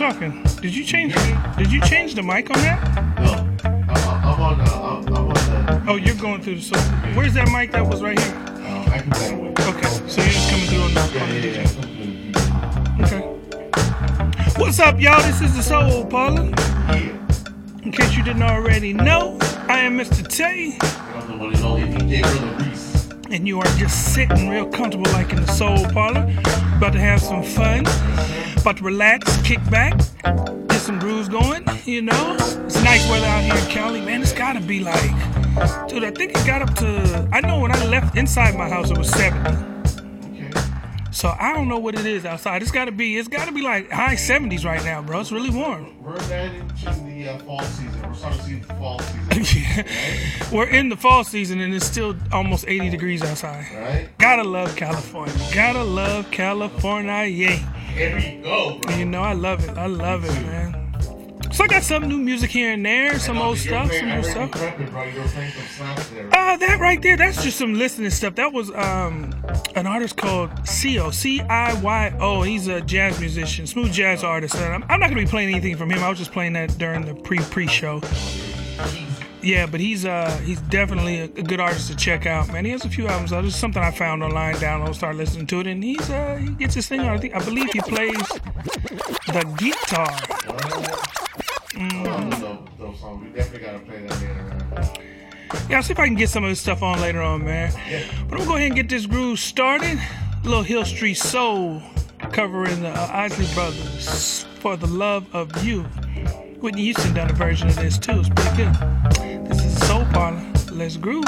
talking. Did you change? Did you change the mic on that? No, I'm, I'm on the. I'm, I'm on the. Oh, you're going through the. So, where's that mic that was right here? Uh, I can that way. Okay, so you're just coming through on the. Yeah, On yeah, yeah. Okay. What's up, y'all? This is the Soul Parlour. Yeah. In case you didn't already know, I am Mr. Tay, I'm the one and only DJ Brotha Reese. and you are just sitting real comfortable like in the Soul Parlour. About to have some fun. About to relax, kick back, get some grooves going, you know? It's nice weather out here in Cali. Man, it's gotta be like, dude, I think it got up to, I know when I left inside my house, it was 70. So I don't know what it is outside. It's gotta be, it's gotta be like high 70s right now, bro. It's really warm. We're into the uh, fall season. We're starting to see the fall season. yeah. We're in the fall season and it's still almost 80 degrees outside. Right? Gotta love California. Gotta love California. Yeah. Here we go, bro. You know, I love it. I love it, man. So I got some new music here and there, some old stuff, some new stuff. Uh, that right there, that's just some listening stuff. That was um an artist called Cio, C I Y O. He's a jazz musician, smooth jazz artist. And I'm, I'm not gonna be playing anything from him. I was just playing that during the pre pre show. Yeah, but he's uh he's definitely a, good artist to check out, man. He has a few albums out. This is something I found online, download, start listening to it, and he's uh he gets his thing. I think I believe he plays the guitar. Those, those songs. We definitely gotta play that later, man. Yeah, I'll see if I can get some of this stuff on later on, man. Yeah. But I'm gonna go ahead and get this groove started. A little Hill Street Soul covering the uh, Isley Brothers for the love of you. Whitney Houston done a version of this too. It's pretty good. This is Soul Parlour. Let's groove.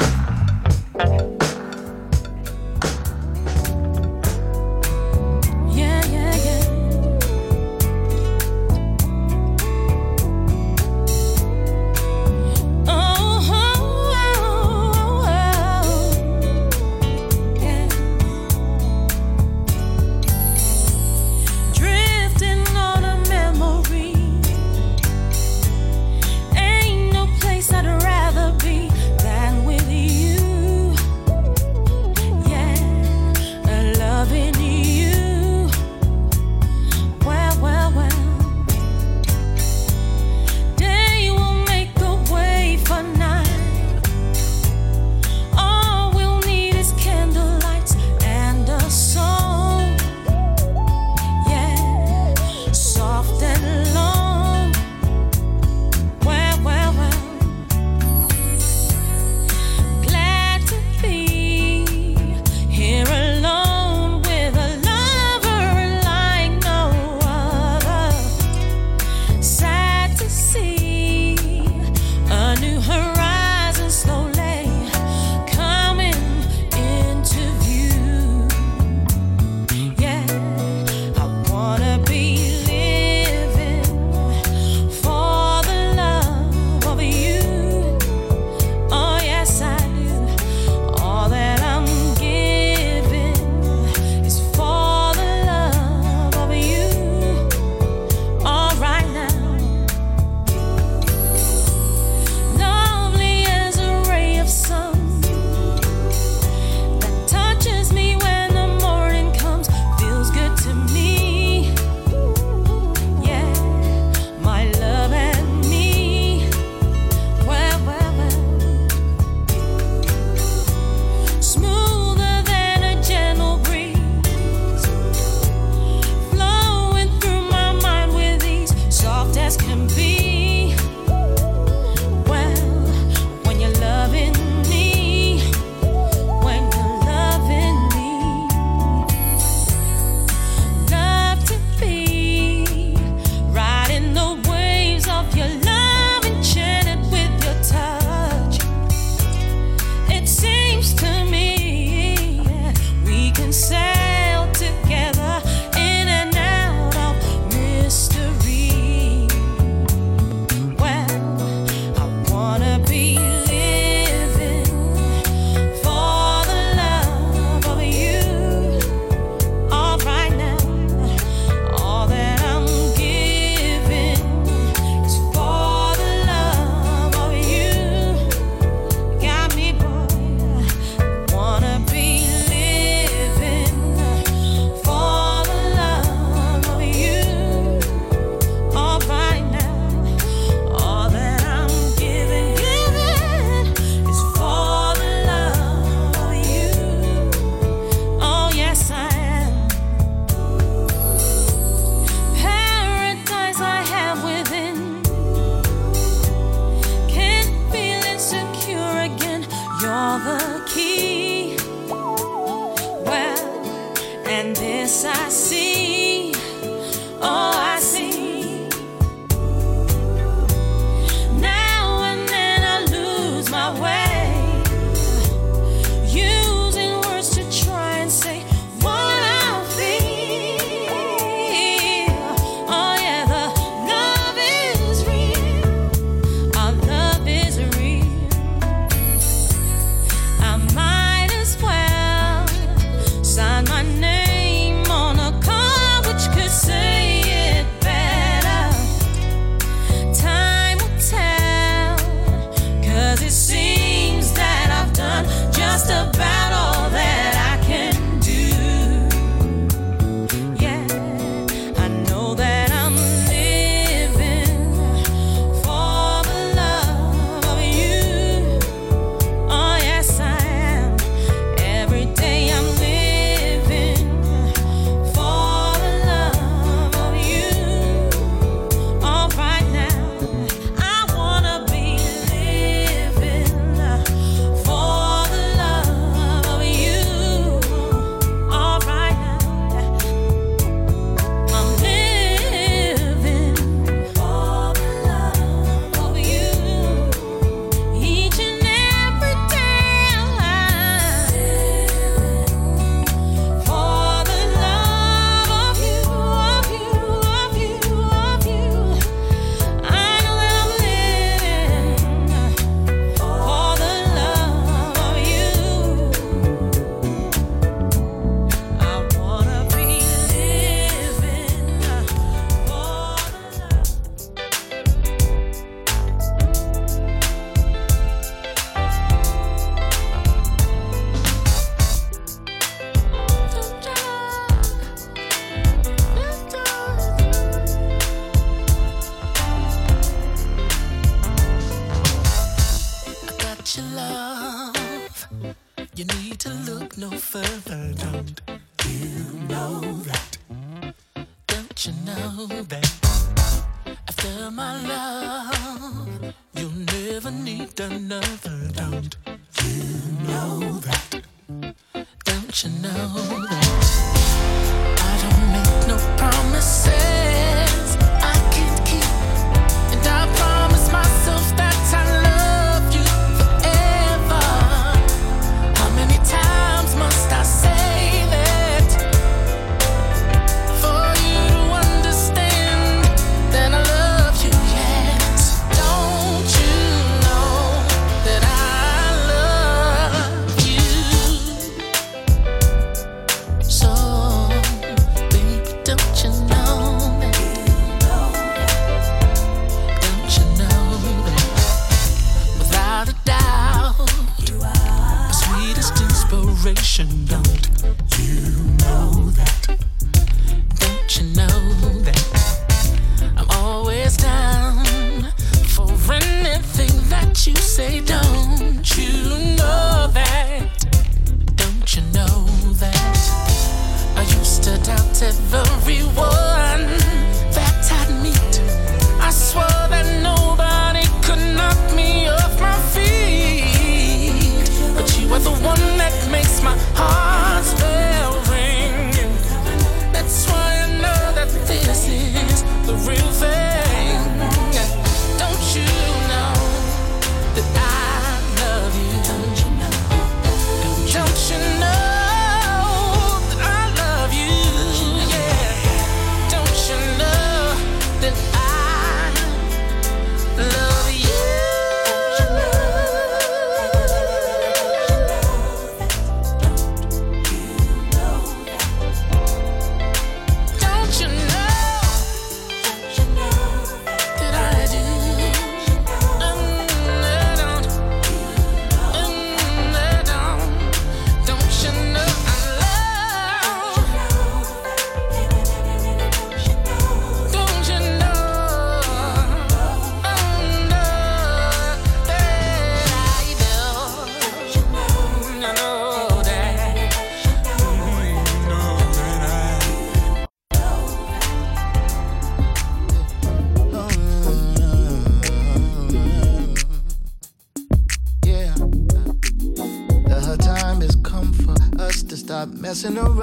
Messing around.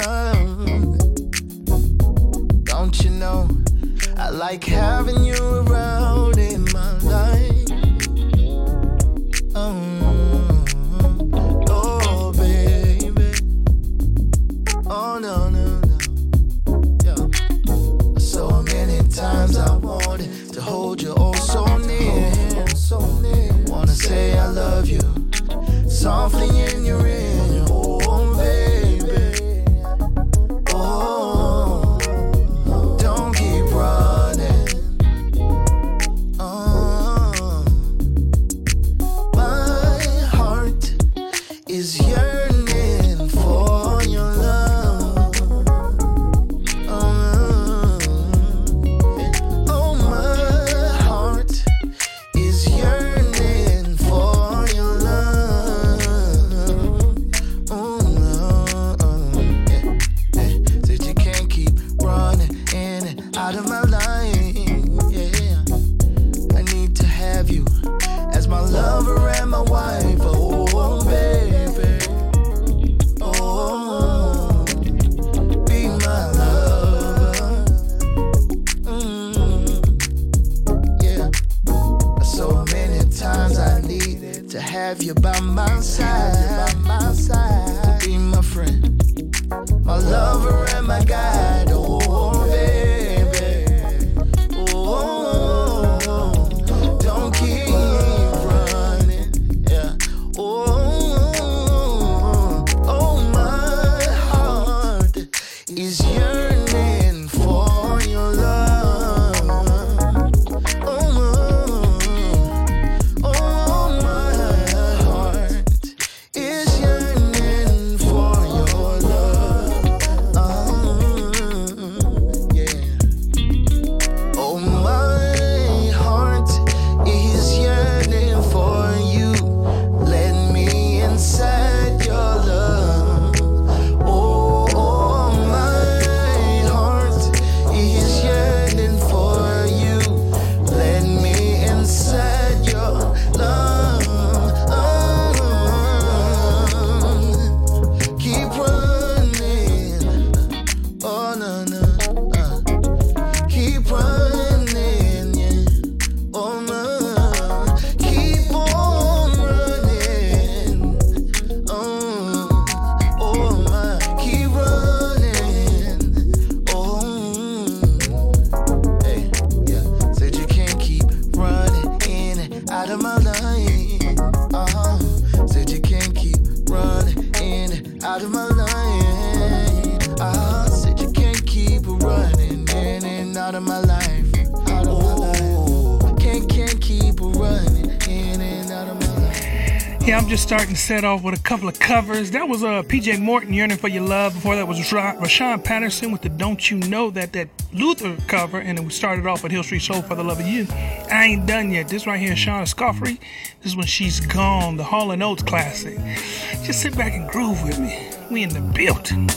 set off with a couple of covers. That was uh, PJ Morton, Yearning for Your Love. Before that was Rahsaan, Patterson with the Don't You Know That, that Luther cover. And then we started off with Hill Street Soul for the Love of You. I ain't done yet. This right here is Shawna Scoffrey. This is when she's gone, the Hall & Oates classic. Just sit back and groove with me. We in the building.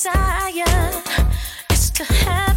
desire is to have.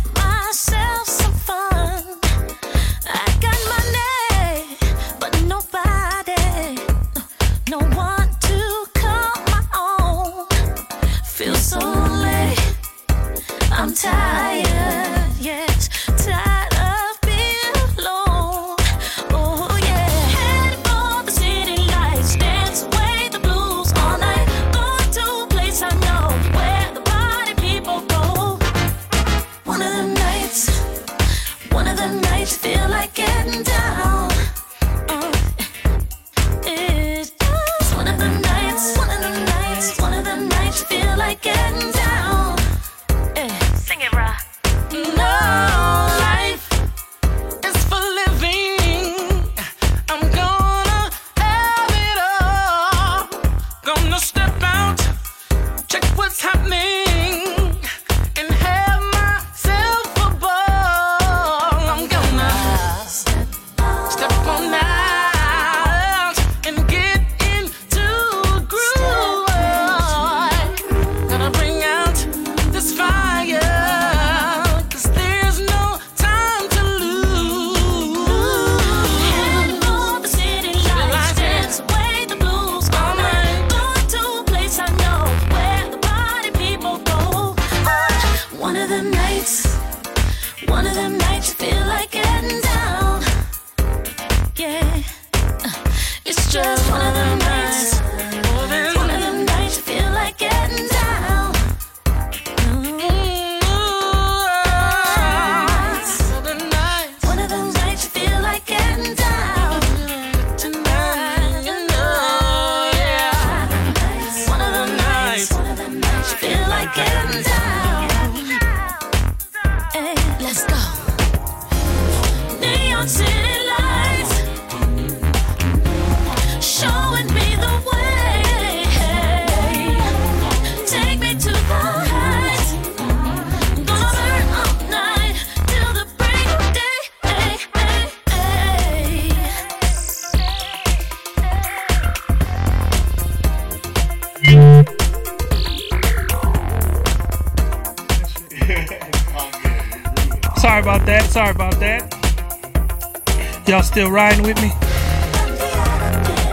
riding with me?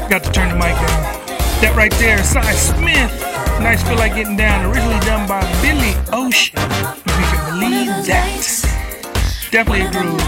Got to turn the mic down. That right there, Sy Smith. Nice feel like getting down. Originally done by Billy Ocean. If you can believe that. Definitely a groove.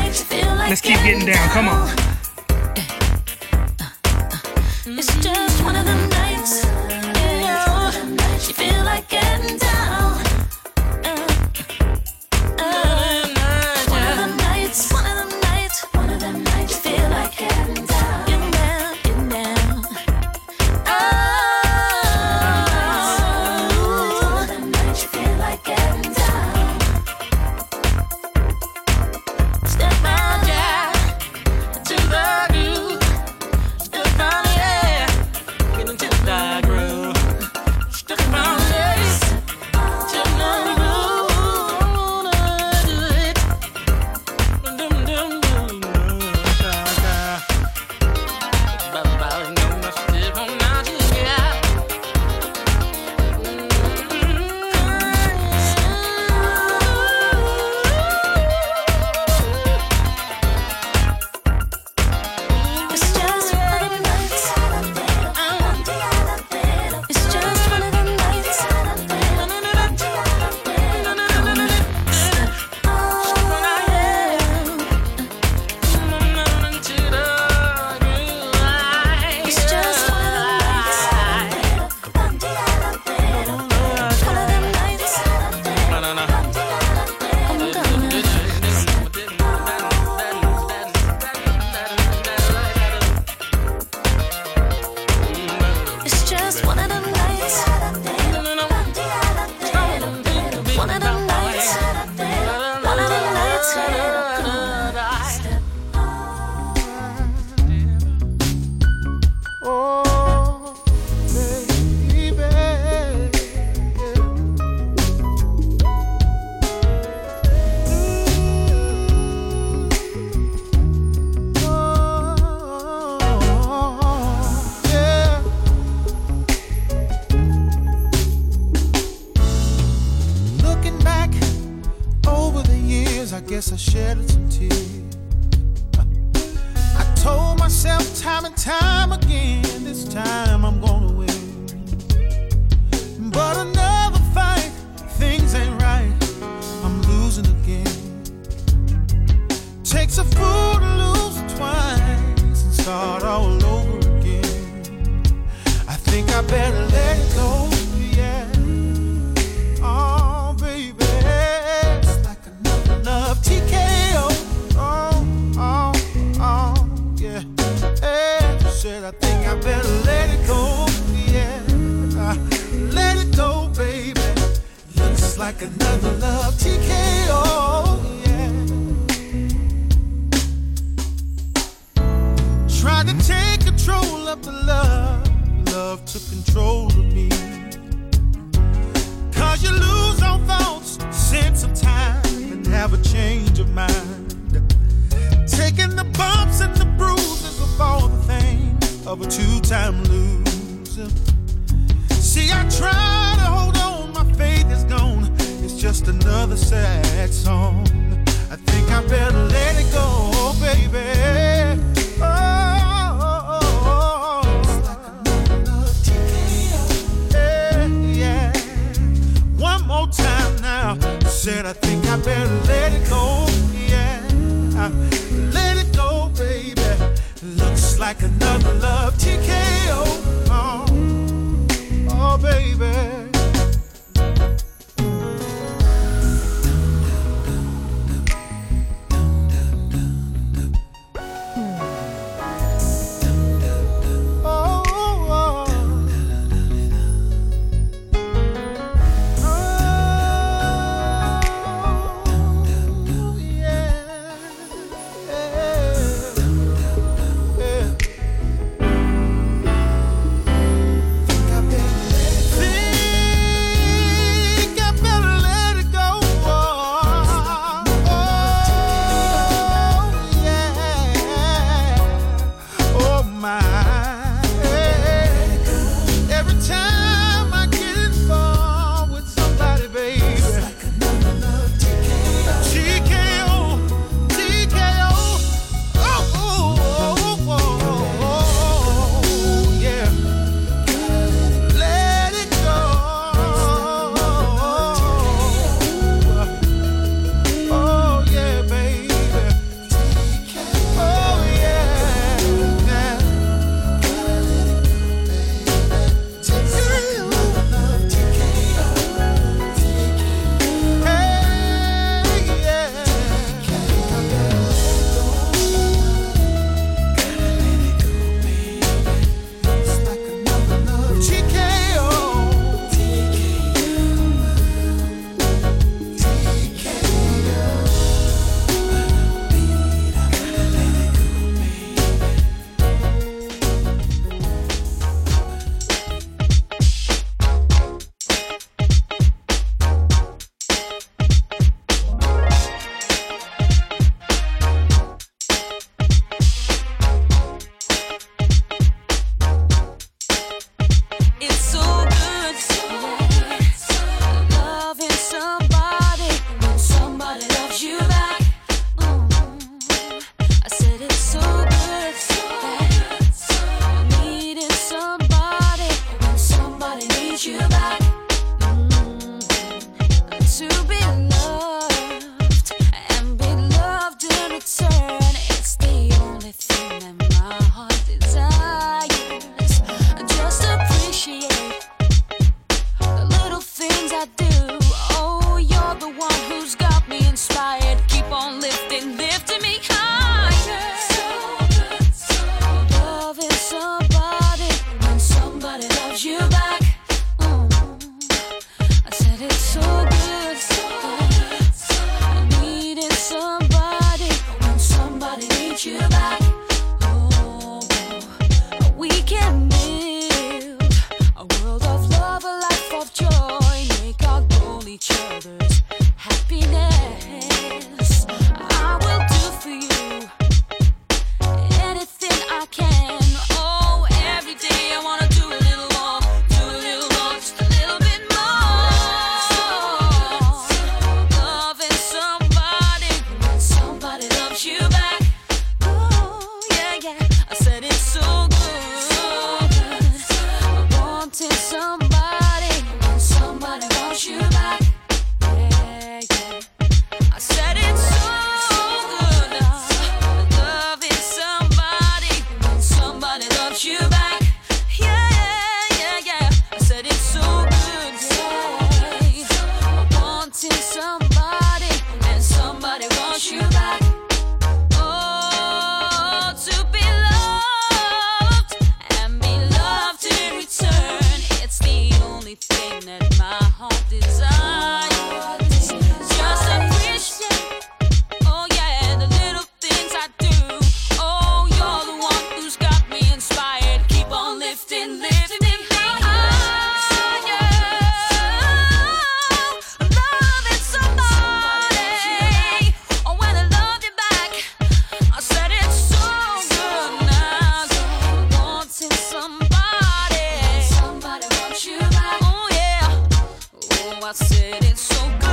thoughts é so calm.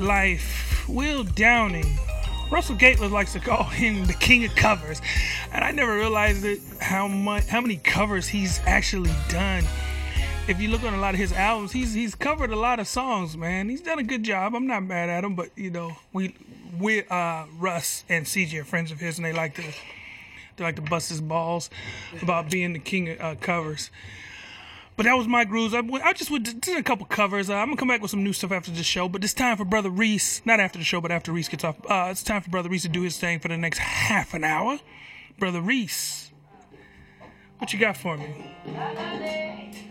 life, Will Downing. Russell Gatewood likes to call him the king of covers, and I never realized it, how much how many covers he's actually done. If you look on a lot of his albums, he's he's covered a lot of songs, man. He's done a good job. I'm not mad at him, but you know, we we uh Russ and CJ are friends of his and they like to they like to bust his balls about being the king of uh, covers. But that was my grooves. I, I just did a couple covers. Uh, I'm gonna come back with some new stuff after the show. But it's time for Brotha Reese. Not after the show, but after Reese gets off. Uh, it's time for Brotha Reese to do his thing for the next half an hour. Brotha Reese, what you got for me?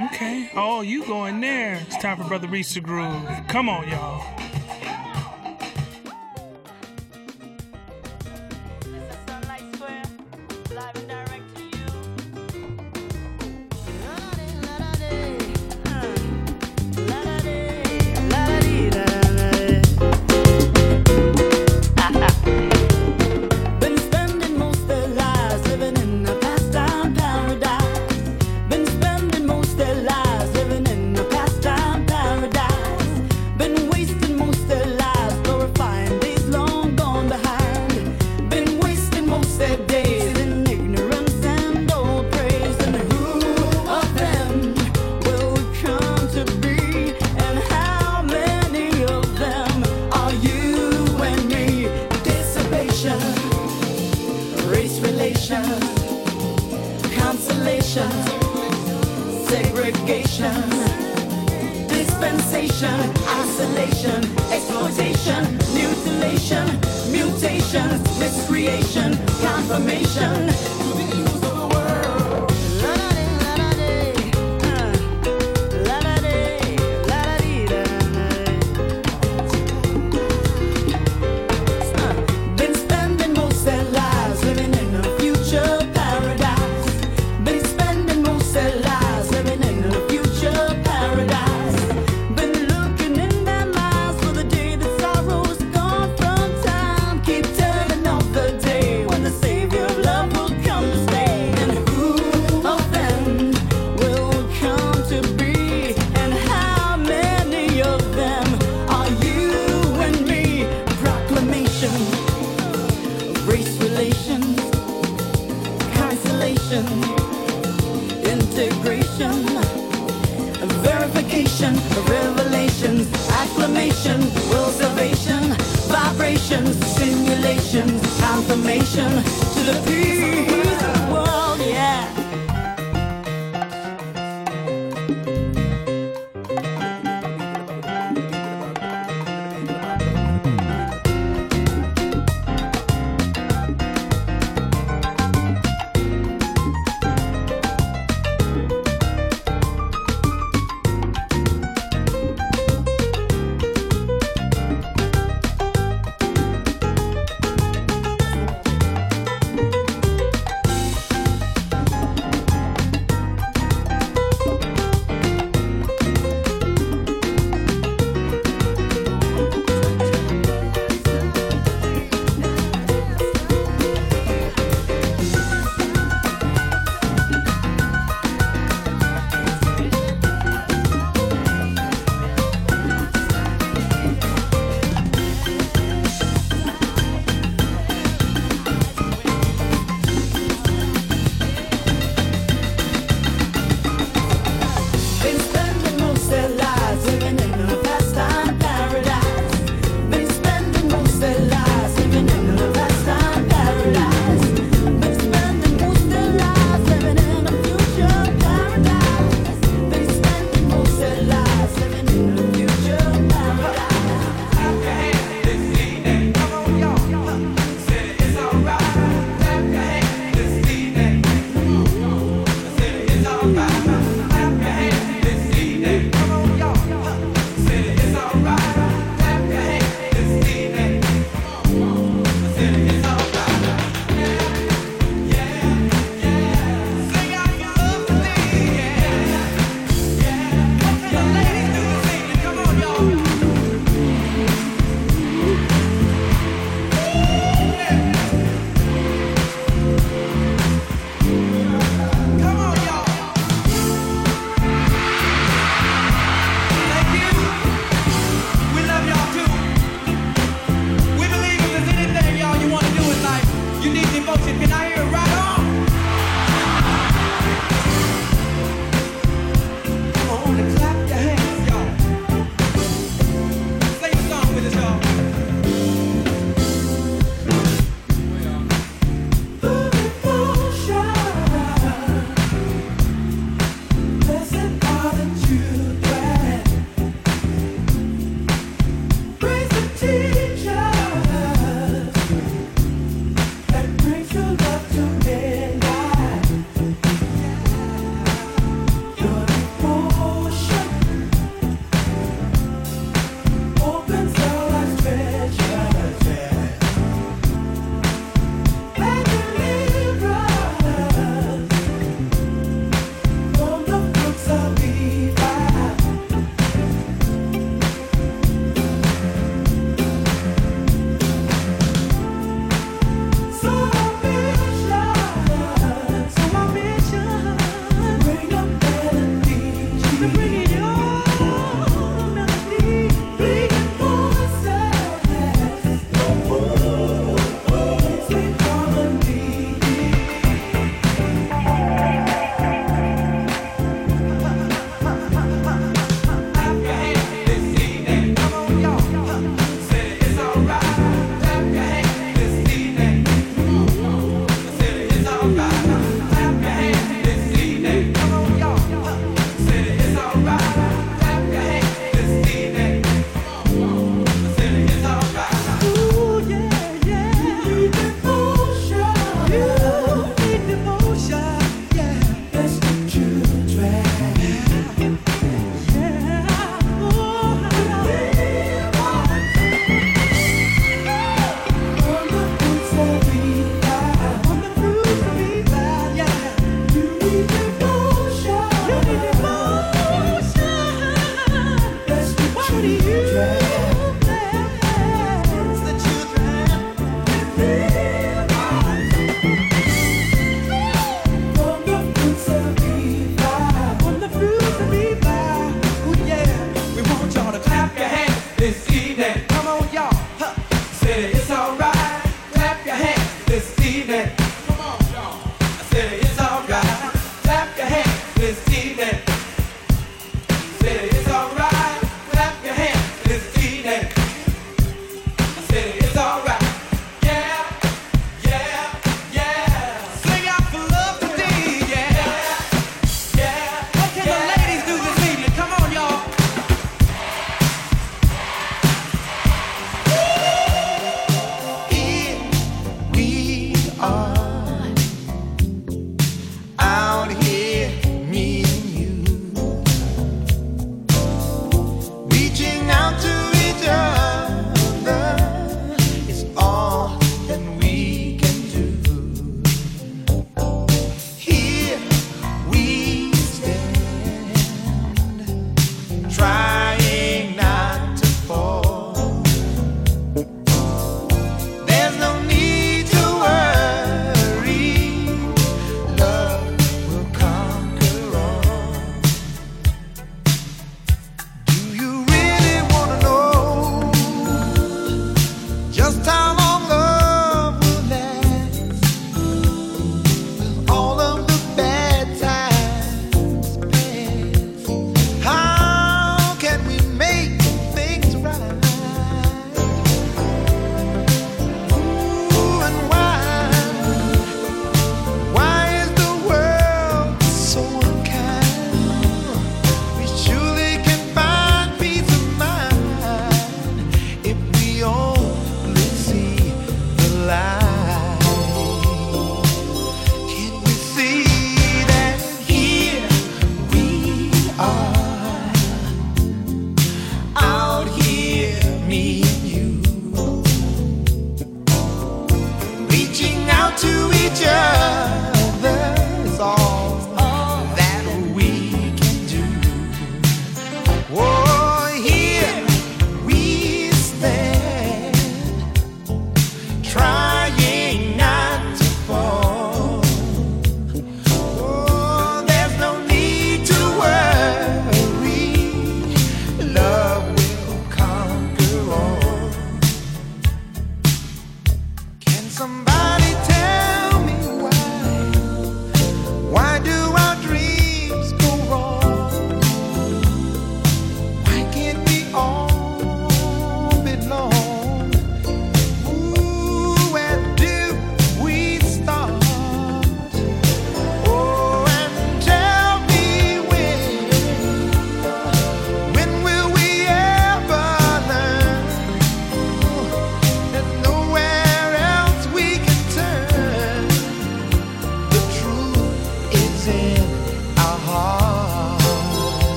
Okay. Oh, you going there? It's time for Brotha Reese to groove. Come on, y'all.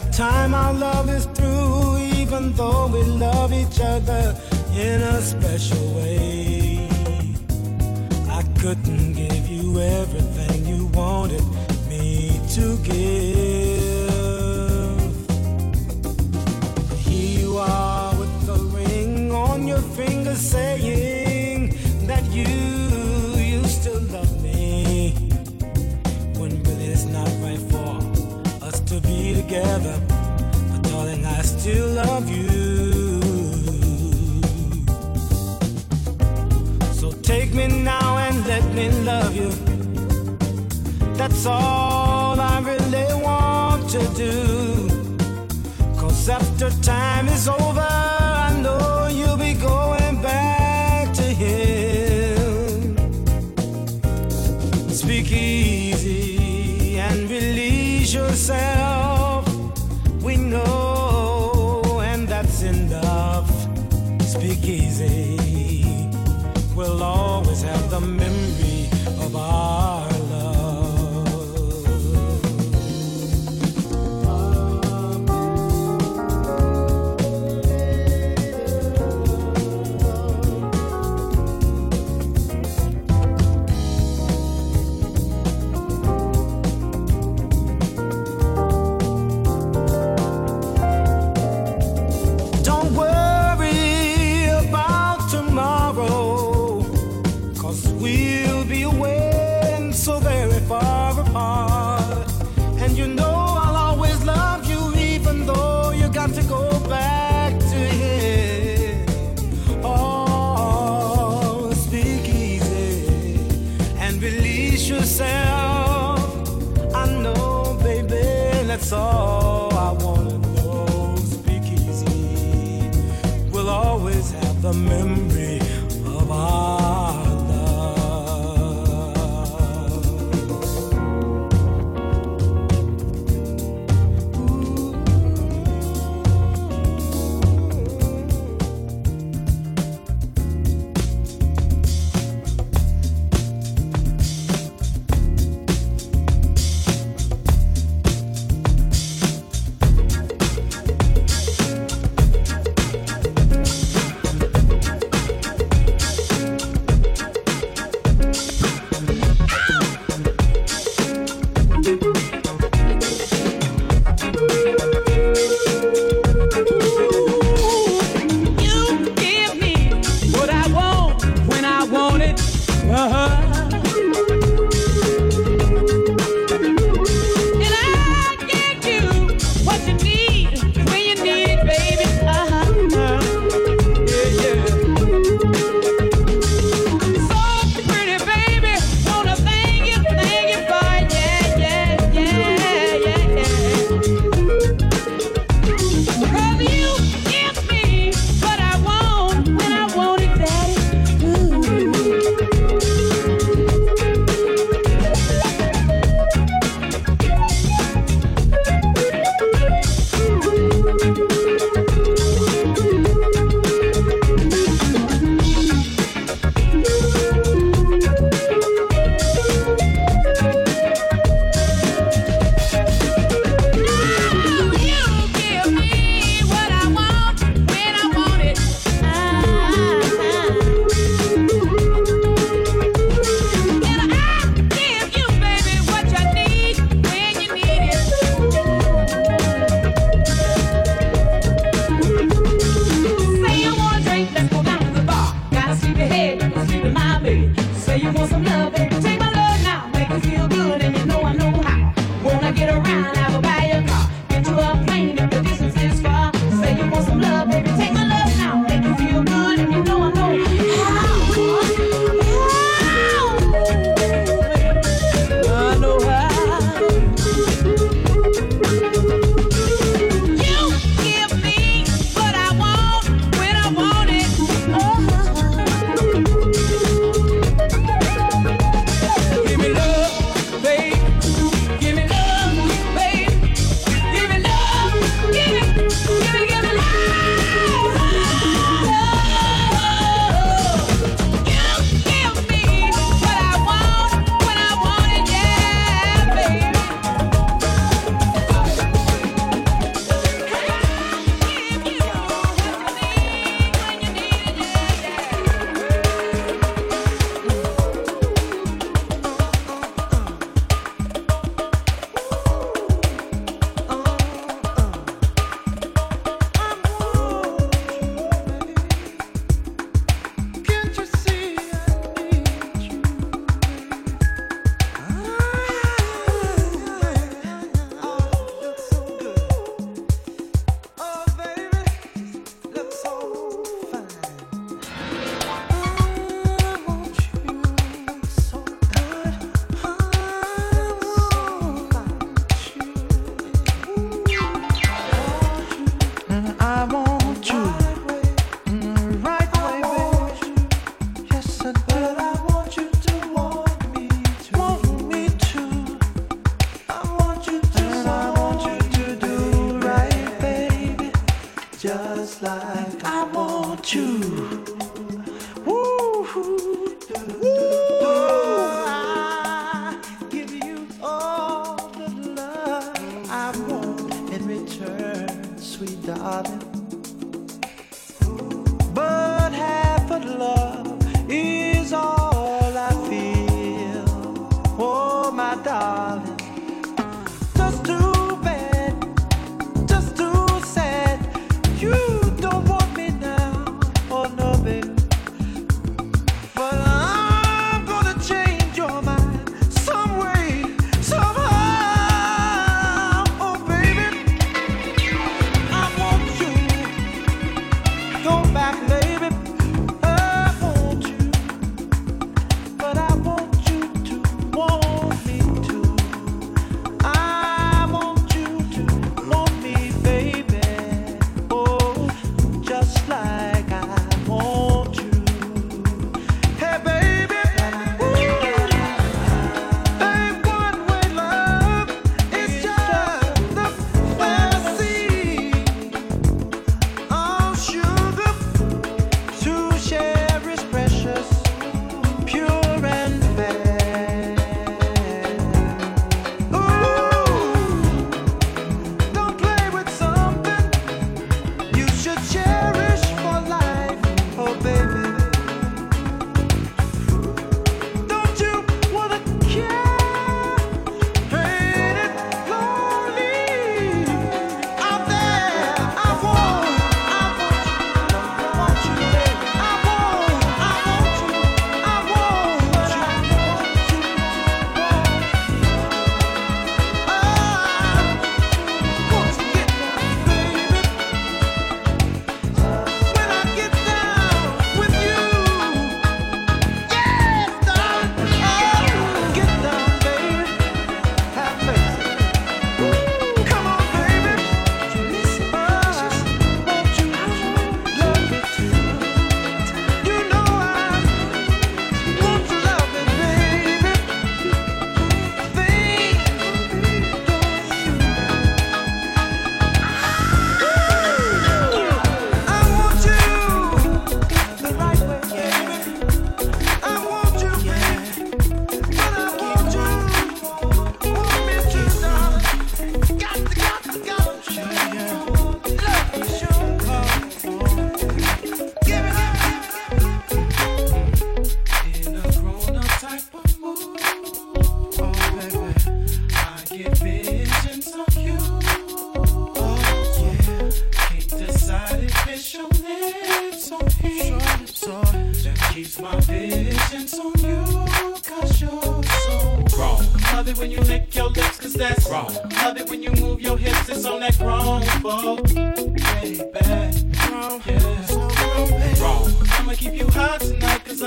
the time our love is through, even though we love each other in a special way. I couldn't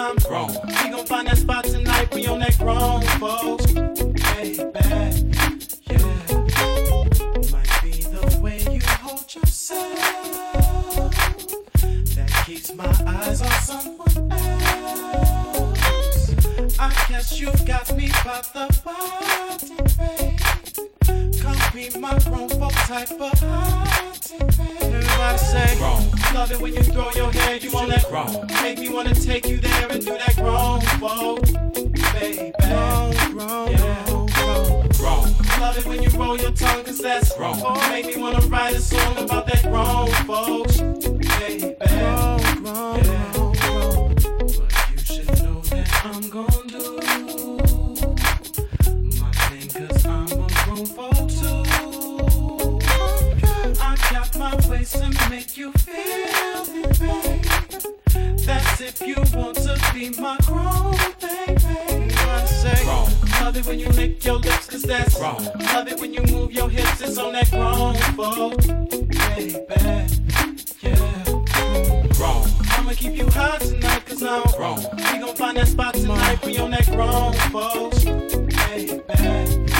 I'm. We gon' find that spot tonight. We on that grown folks. Hey. Yeah. Might be the way you hold yourself that keeps my eyes on someone else. I guess you got me by the body, babe. Come be my grown folk type of. High say. Wrong. Love it when you throw your head, you want that wrong. Make me wanna take you there and do that wrong, wrong, baby. Wrong, wrong, yeah. wrong, wrong. Love it when you roll your tongue, cause that's wrong. Make me wanna write a song about that wrong, folks, baby. Wrong, wrong, yeah. Love it when you lick your lips, cause that's wrong. Love it when you move your hips, it's on that wrong fold. Baby, yeah. Wrong. I'ma keep you hot tonight, cause I'm wrong. We gon' find that spot tonight, we on that wrong fold. Baby.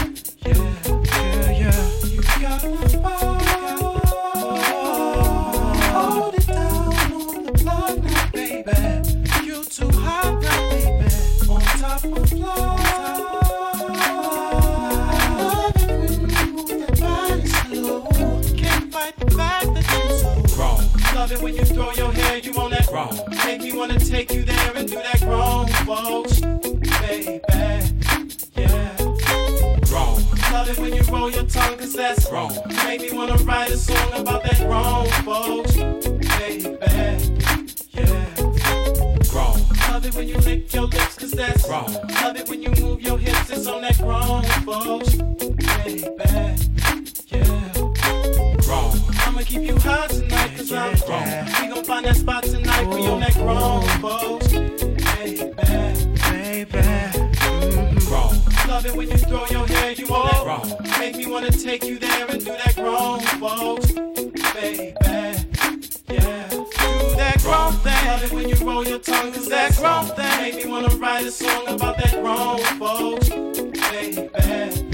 It when you throw your hair, you on that grown. Make me wanna take you there and do that grown, folks. Baby, yeah. Grown. Love it when you roll your tongue, cause that's grown. Make me wanna write a song about that grown, folks. Baby, yeah. Grown. Love it when you lick your lips, cause that's grown. Love it when you move your hips, it's on that grown, folks. Baby, keep you high tonight, cause I'm grown. We gon' find that spot tonight, we on that grown, folks. Baby, baby. Grown. Love it when you throw your hair, you on that grown. Make me wanna take you there and do that grown, folks. Baby, yeah. Do that grown thing. Love it when you roll your tongue, cause that thing. Make me wanna write a song about that grown, folks. Baby,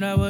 Portrait, I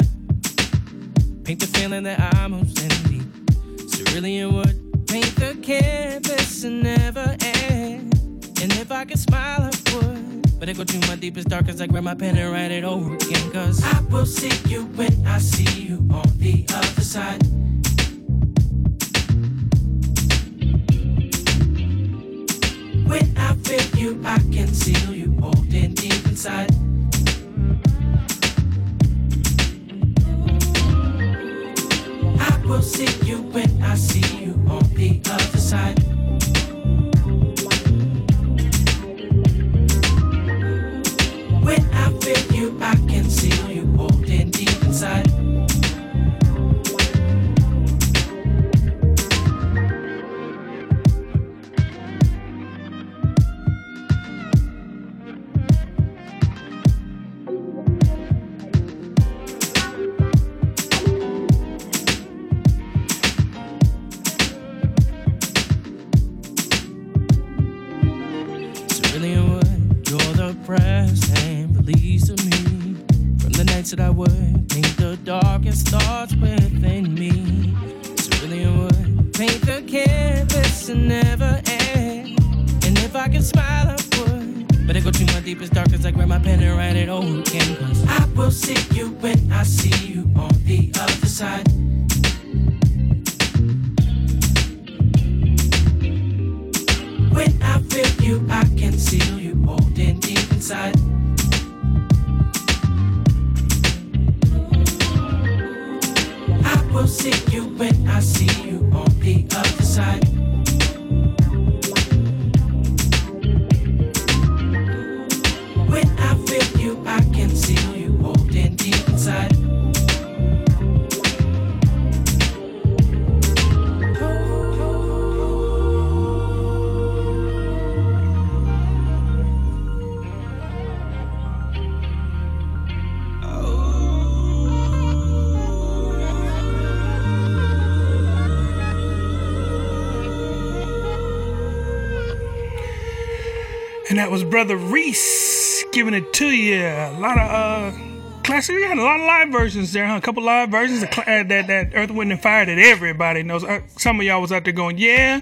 A lot of uh classic. We had a lot of live versions there, huh? A couple live versions of cla- uh, that that Earth, Wind and Fire that everybody knows. Uh, some of y'all was out there going, yeah,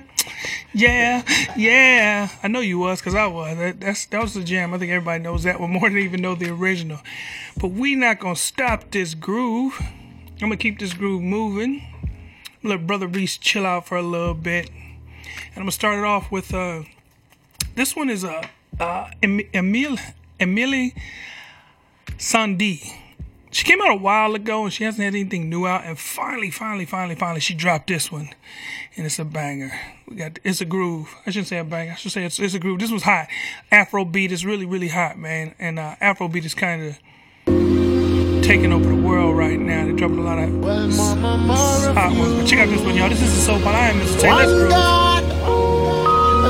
yeah, yeah. I know you was, cause I was. That, that's that was the jam. I think everybody knows that one more than even know the original. But we not gonna stop this groove. I'm gonna keep this groove moving. Let Brother Reese chill out for a little bit, and I'm gonna start it off with uh. This one is a uh, uh, Em- Emile Emeli Sandé. She came out a while ago and she hasn't had anything new out. And finally, finally, finally, finally, she dropped this one, and it's a banger. We got it's a groove. I shouldn't say a banger. I should say it's, it's a groove. This was hot. Afro beat is really really hot, man. And uh, Afro beat is kind of taking over the world right now. They're dropping a lot of hot ones. But check out this one, y'all. This is the soul. I am Mr. Taylor. Let's One groove. God,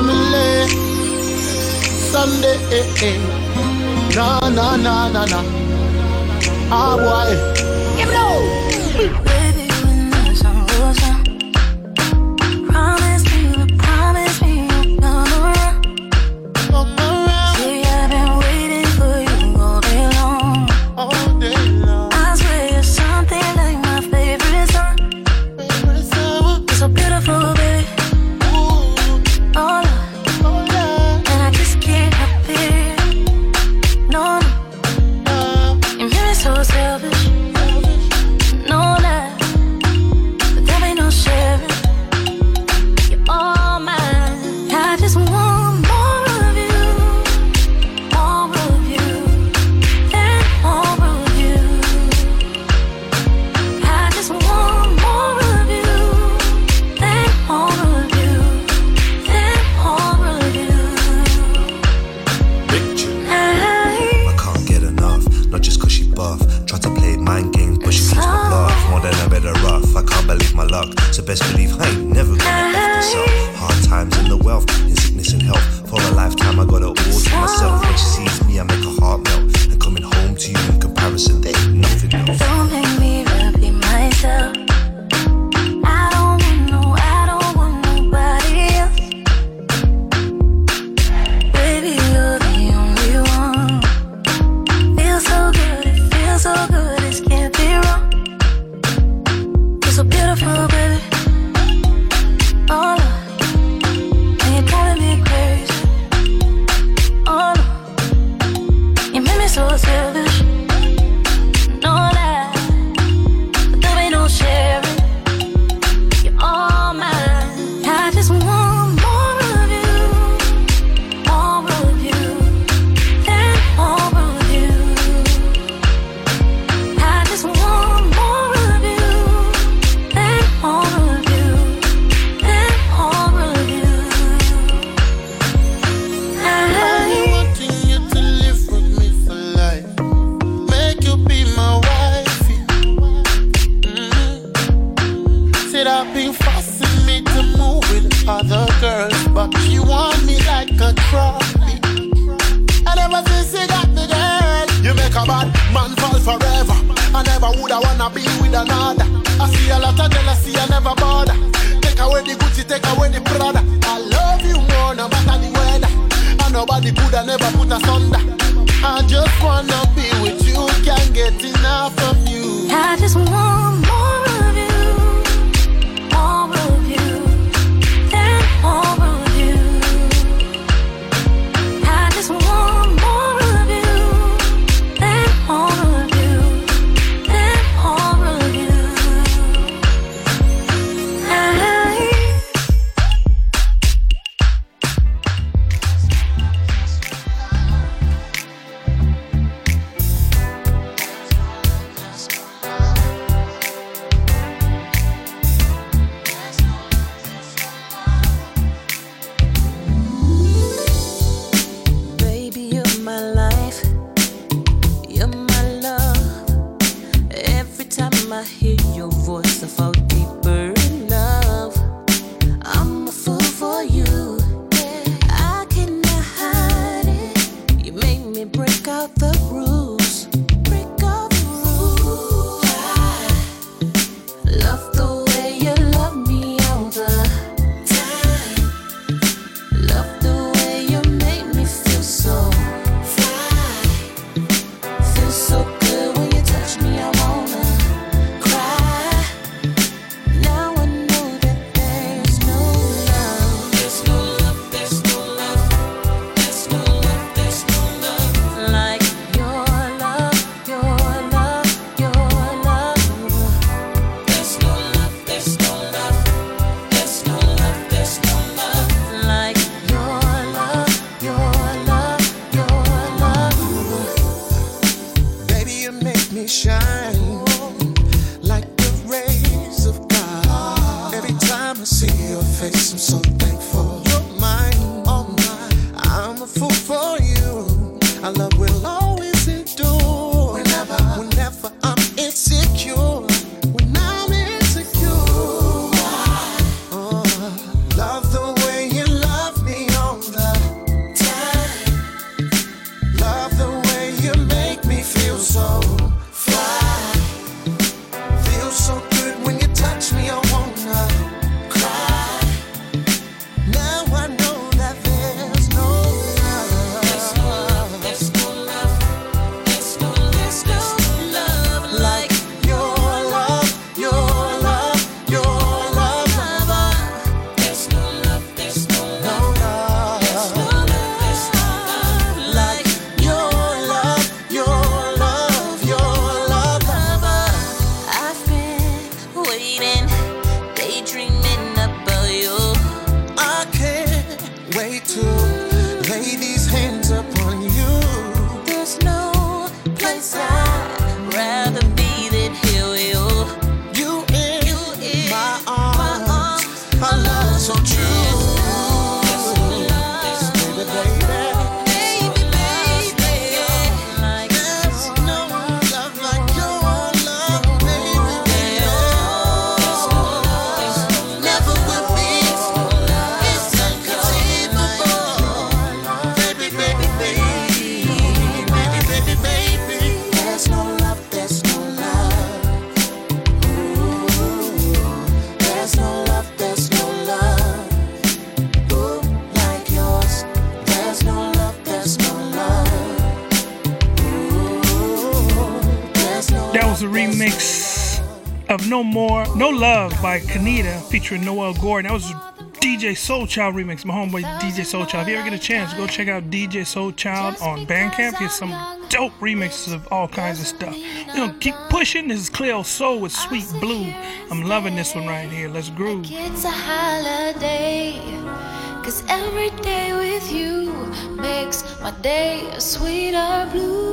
Emeli, Sandé. No, no, no, no, no. Ah, boy. Give it up. Luck. So best believe I ain't never gonna left myself. Hard times in the wealth, in sickness and health. For a lifetime, I got it all to myself. When she sees me, I make her No More, No Love by Kanita featuring Noel Gordon. That was DJ Soul Child remix, my homeboy DJ Soul Child. If you ever get a chance, go check out DJ Soul Child on Bandcamp. He has some dope remixes of all kinds of stuff. We're gonna keep pushing. This is Cleo Sol with Sweet Blue. I'm loving this one right here. Let's groove. It's a holiday. Cause every day with you makes my day a sweeter blue.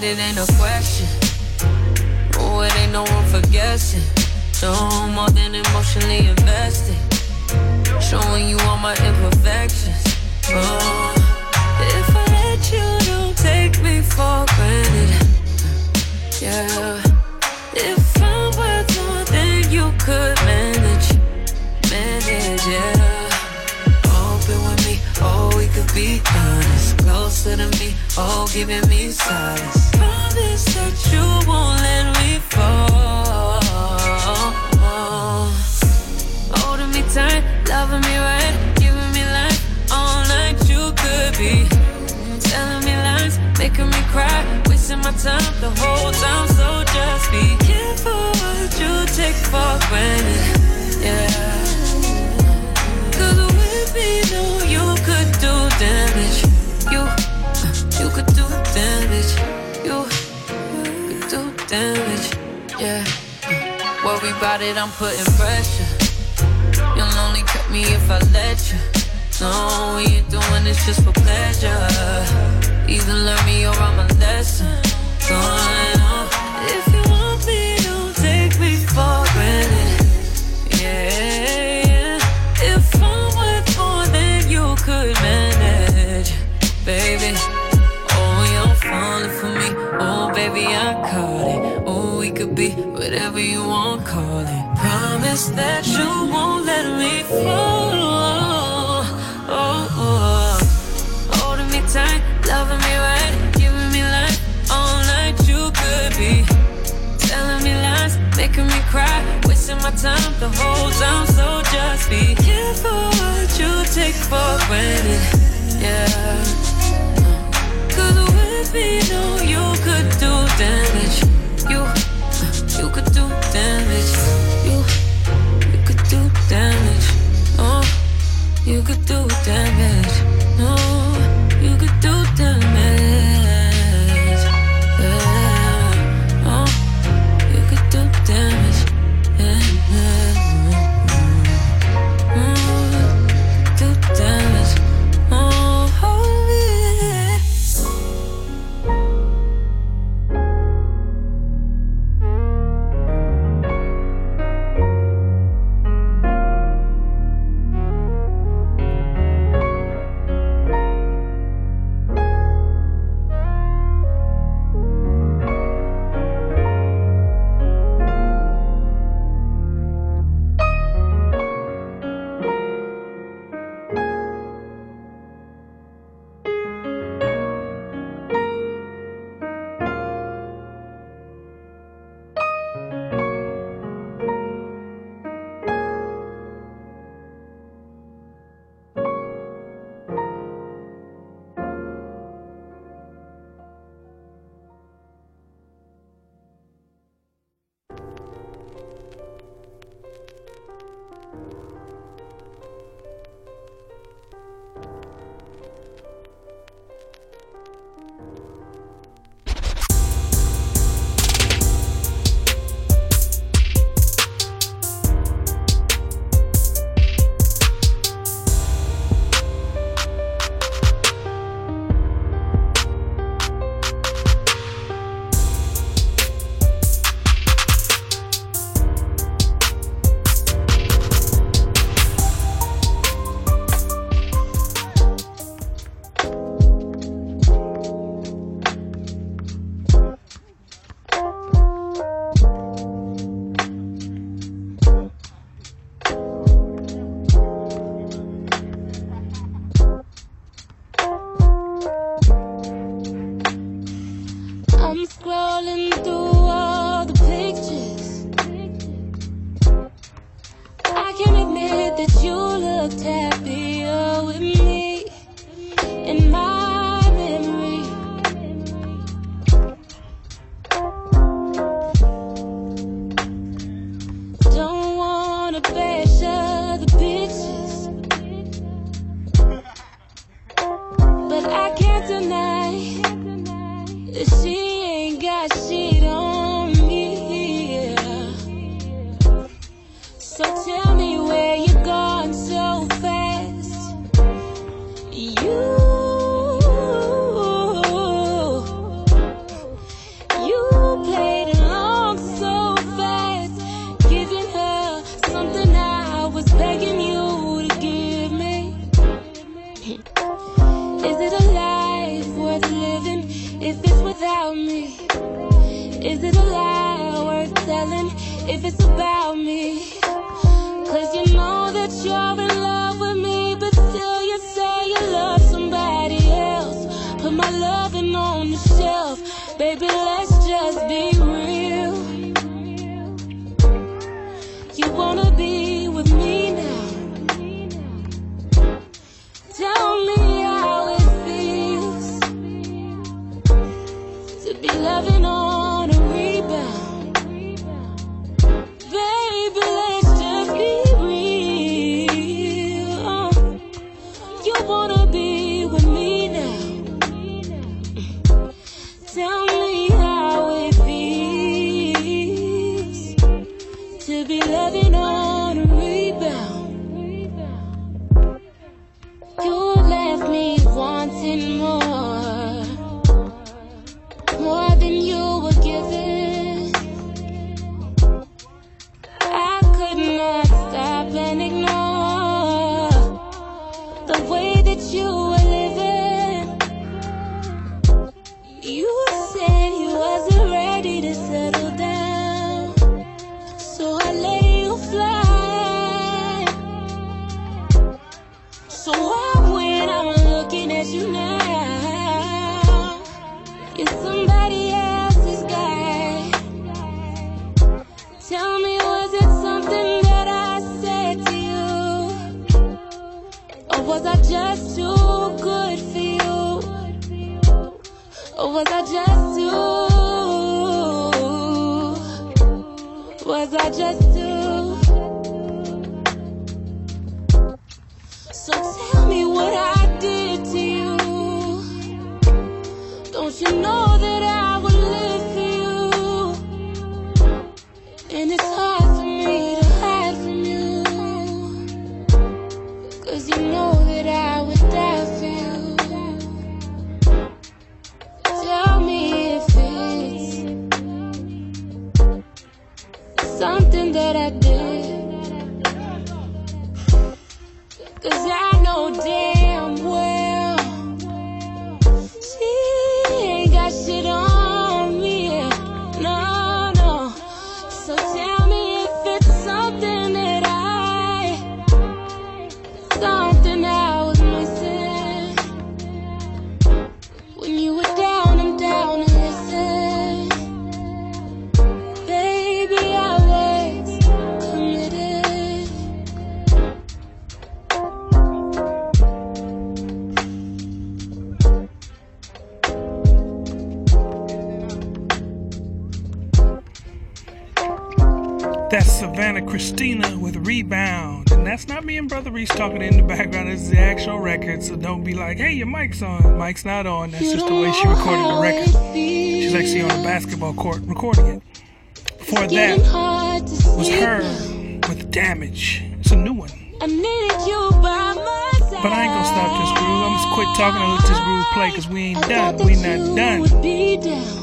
didn't know. For Reese talking in the background. This is the actual record, so don't be like, hey, your mic's on. Mic's not on. That's just the way she recorded the record. She's actually on a basketball court recording it. Before that was her with Damage. It's a new one. I needed you. But I ain't gonna stop this groove. I'm just quit talking and let this groove play, cause we ain't done. We not done.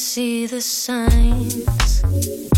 see the signs.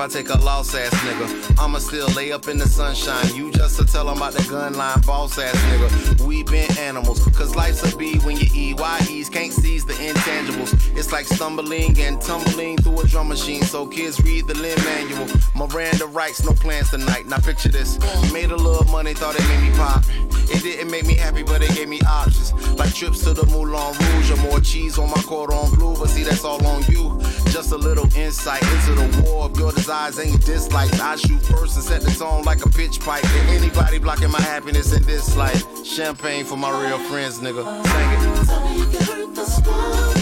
I take a loss ass nigga, I'ma still lay up in the sunshine. You just to tell 'em about the gun line, boss ass nigga. We been animals, cause life's a B when you EYEs can't seize the intangibles. It's like stumbling and tumbling through a drum machine, so kids read the limb manual. Miranda writes, no plans tonight. Now picture this. Made a little money, thought it made me pop. It didn't make me happy, but it gave me options. Like trips to the Moulin Rouge or more cheese on my cordon bleu. But see, that's all on you. Just a little insight into the war of your desires and your dislikes. I shoot first and set the tone like a pitch pipe. And anybody blocking my happiness in this life. Champagne for my real friends, nigga. Sing it.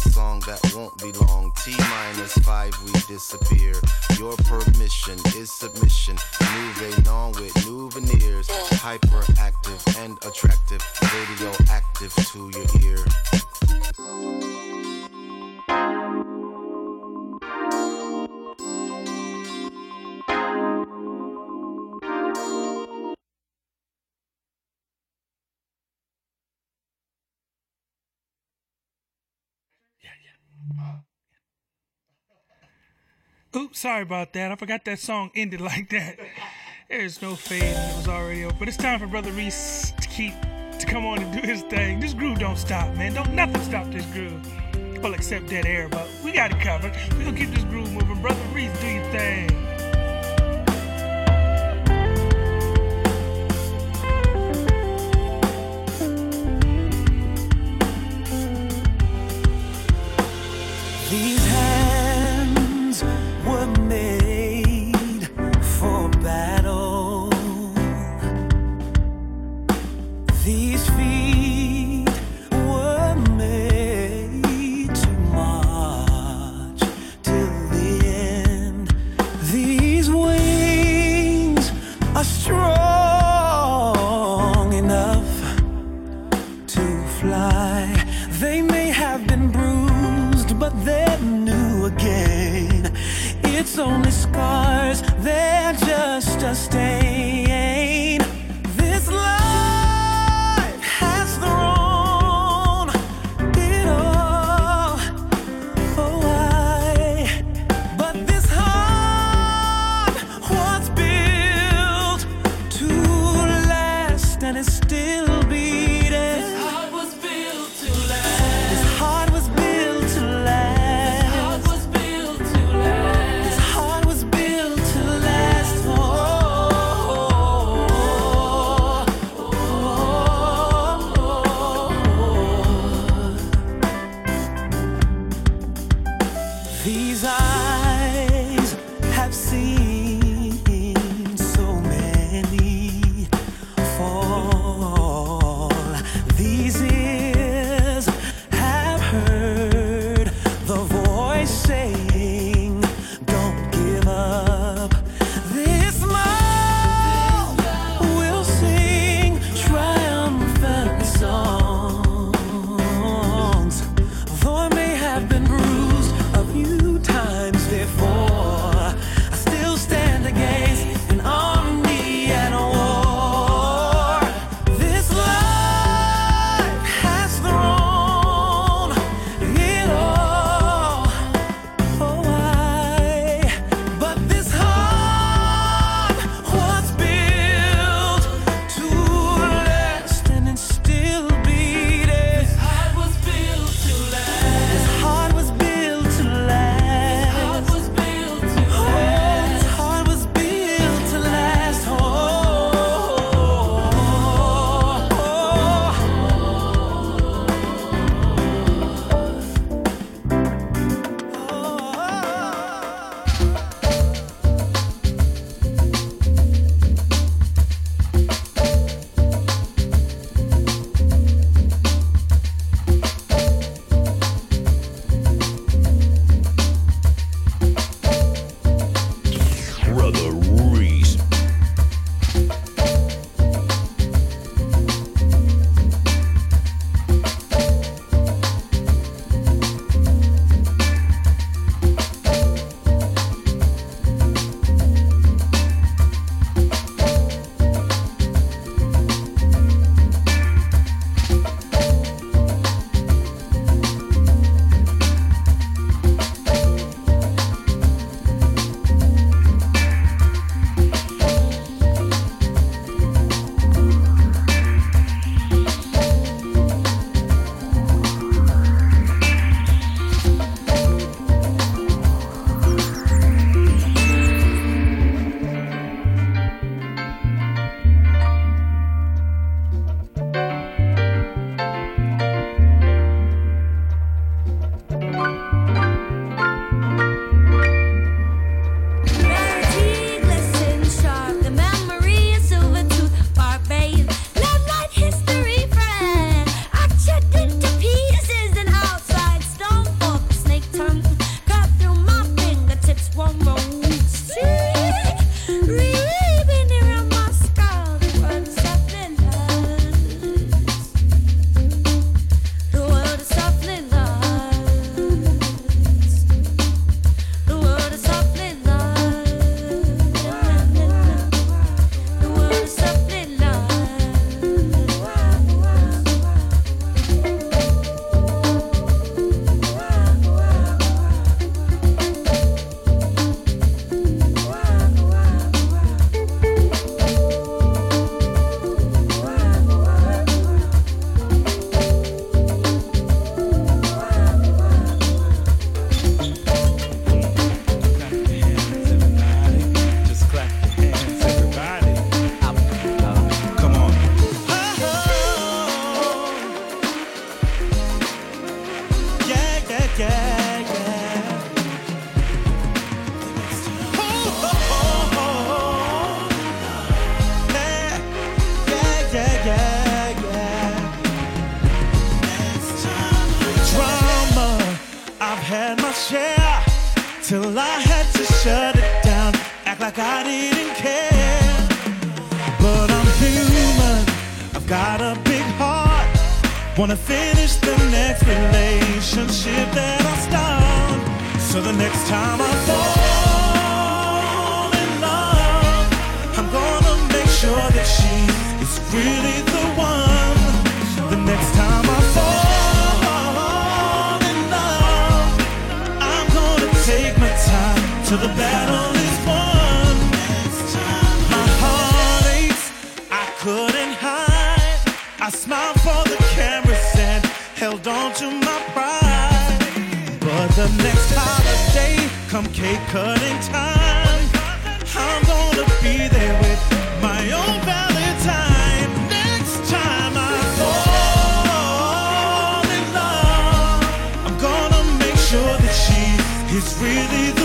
Song that won't be long. T minus five, we disappear. Your permission is submission. Moving on with new veneers. Hyperactive and attractive. Radioactive to your ear. Oops, sorry about that. I forgot that song ended like that. There's no fade, it was already over. But it's time for Brotha Reese to keep to come on and do his thing. This groove don't stop, man. Don't nothing stop this groove. Well, except dead air, but we got it covered. We gonna keep this groove moving. Brotha Reese, do your thing. It's only scars, they're just a stain. These eyes. like I didn't care. But I'm human, I've got a big heart. Wanna finish the next relationship that I start. So the next time I fall in love, I'm gonna make sure that she is really the one. The next time I fall in love, I'm gonna take my time till the battle the next holiday, come cake cutting time, I'm gonna be there with my own Valentine. Next time I fall in love, I'm gonna make sure that she is really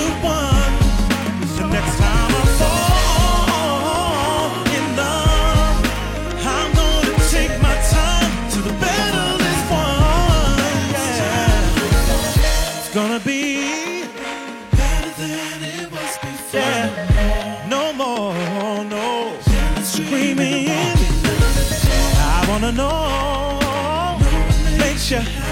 picture.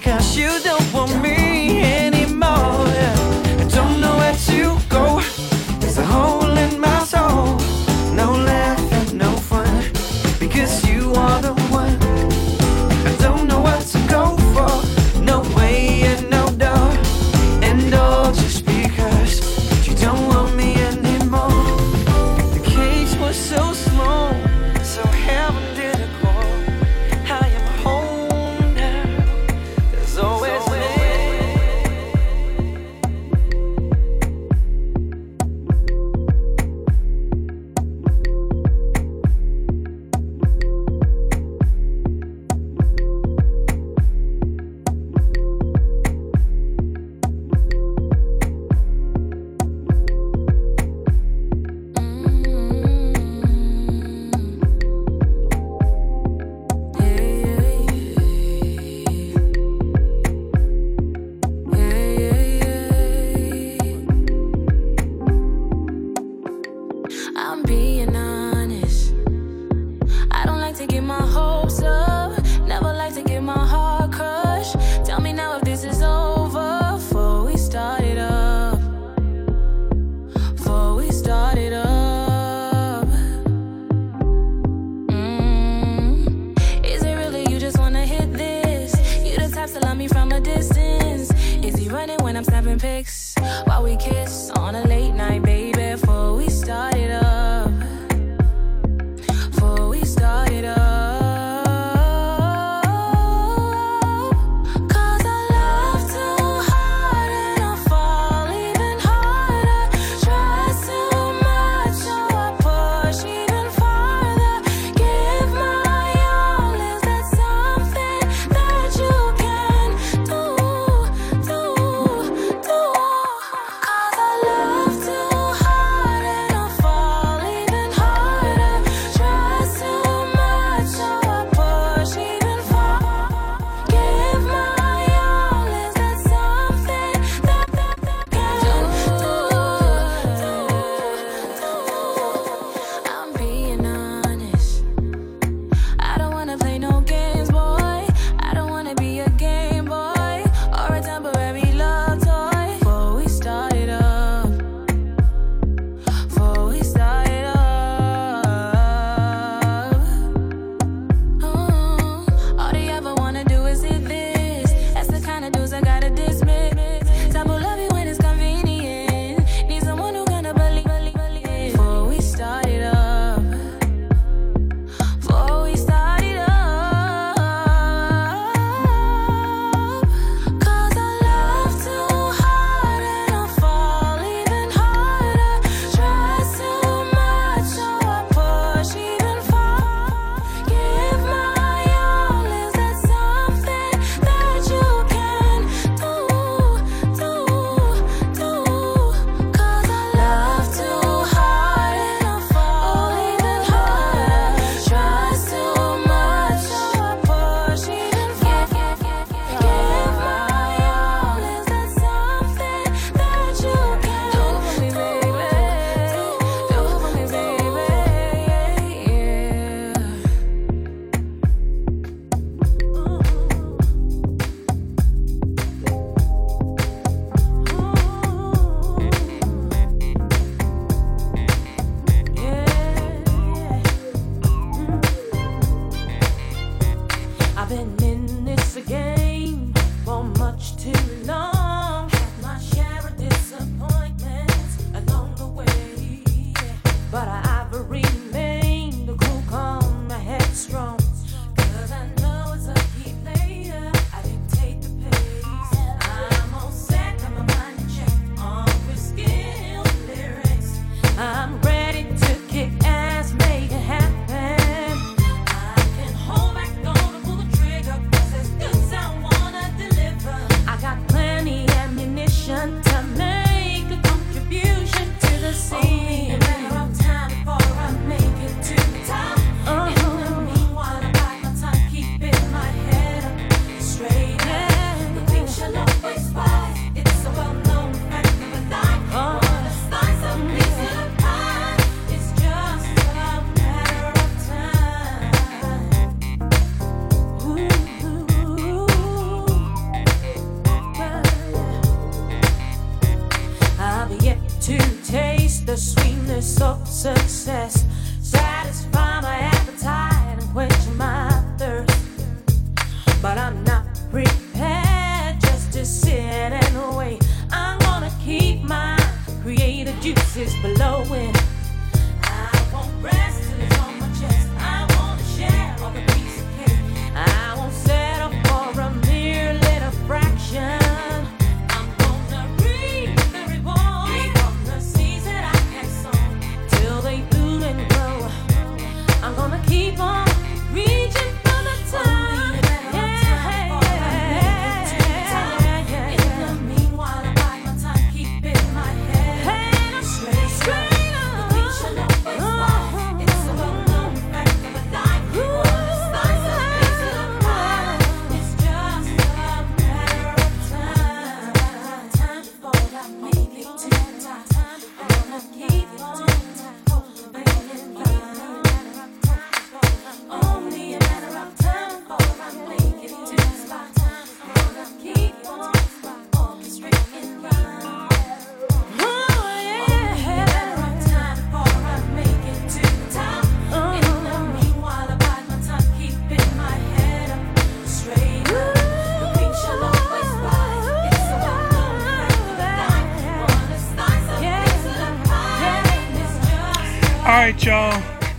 Because you don't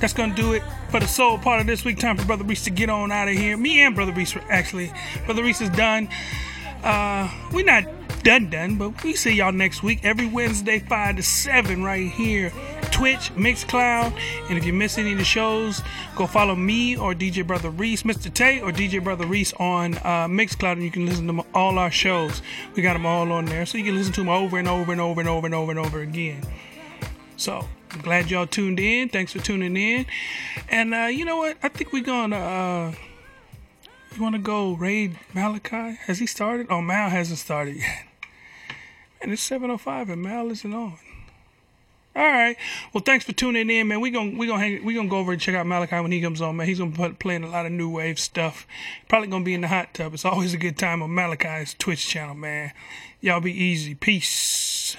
That's gonna do it for the soul part of this week. Time for Brotha Reese to get on out of here. Me and Brotha Reese, actually. Brotha Reese is done. Uh, we not done done, but we see y'all next week every Wednesday, five to seven, right here. Twitch, Mixcloud, and if you miss any of the shows, go follow me or DJ Brotha Reese, Mr. Tay, or DJ Brotha Reese on uh, Mixcloud, and you can listen to all our shows. We got them all on there, so you can listen to them over and over and over and over and over and over again. So I'm glad y'all tuned in. Thanks for tuning in. And uh, you know what? I think we're gonna. Uh, you want to go raid Malachi? Has he started? Oh, Mal hasn't started yet. And it's 7:05 and Mal isn't on. All right. Well, thanks for tuning in, man. We're gonna we're gonna hang, we gonna go over and check out Malachi when he comes on, man. He's gonna be playing a lot of new wave stuff. Probably gonna be in the hot tub. It's always a good time on Malachi's Twitch channel, man. Y'all be easy. Peace.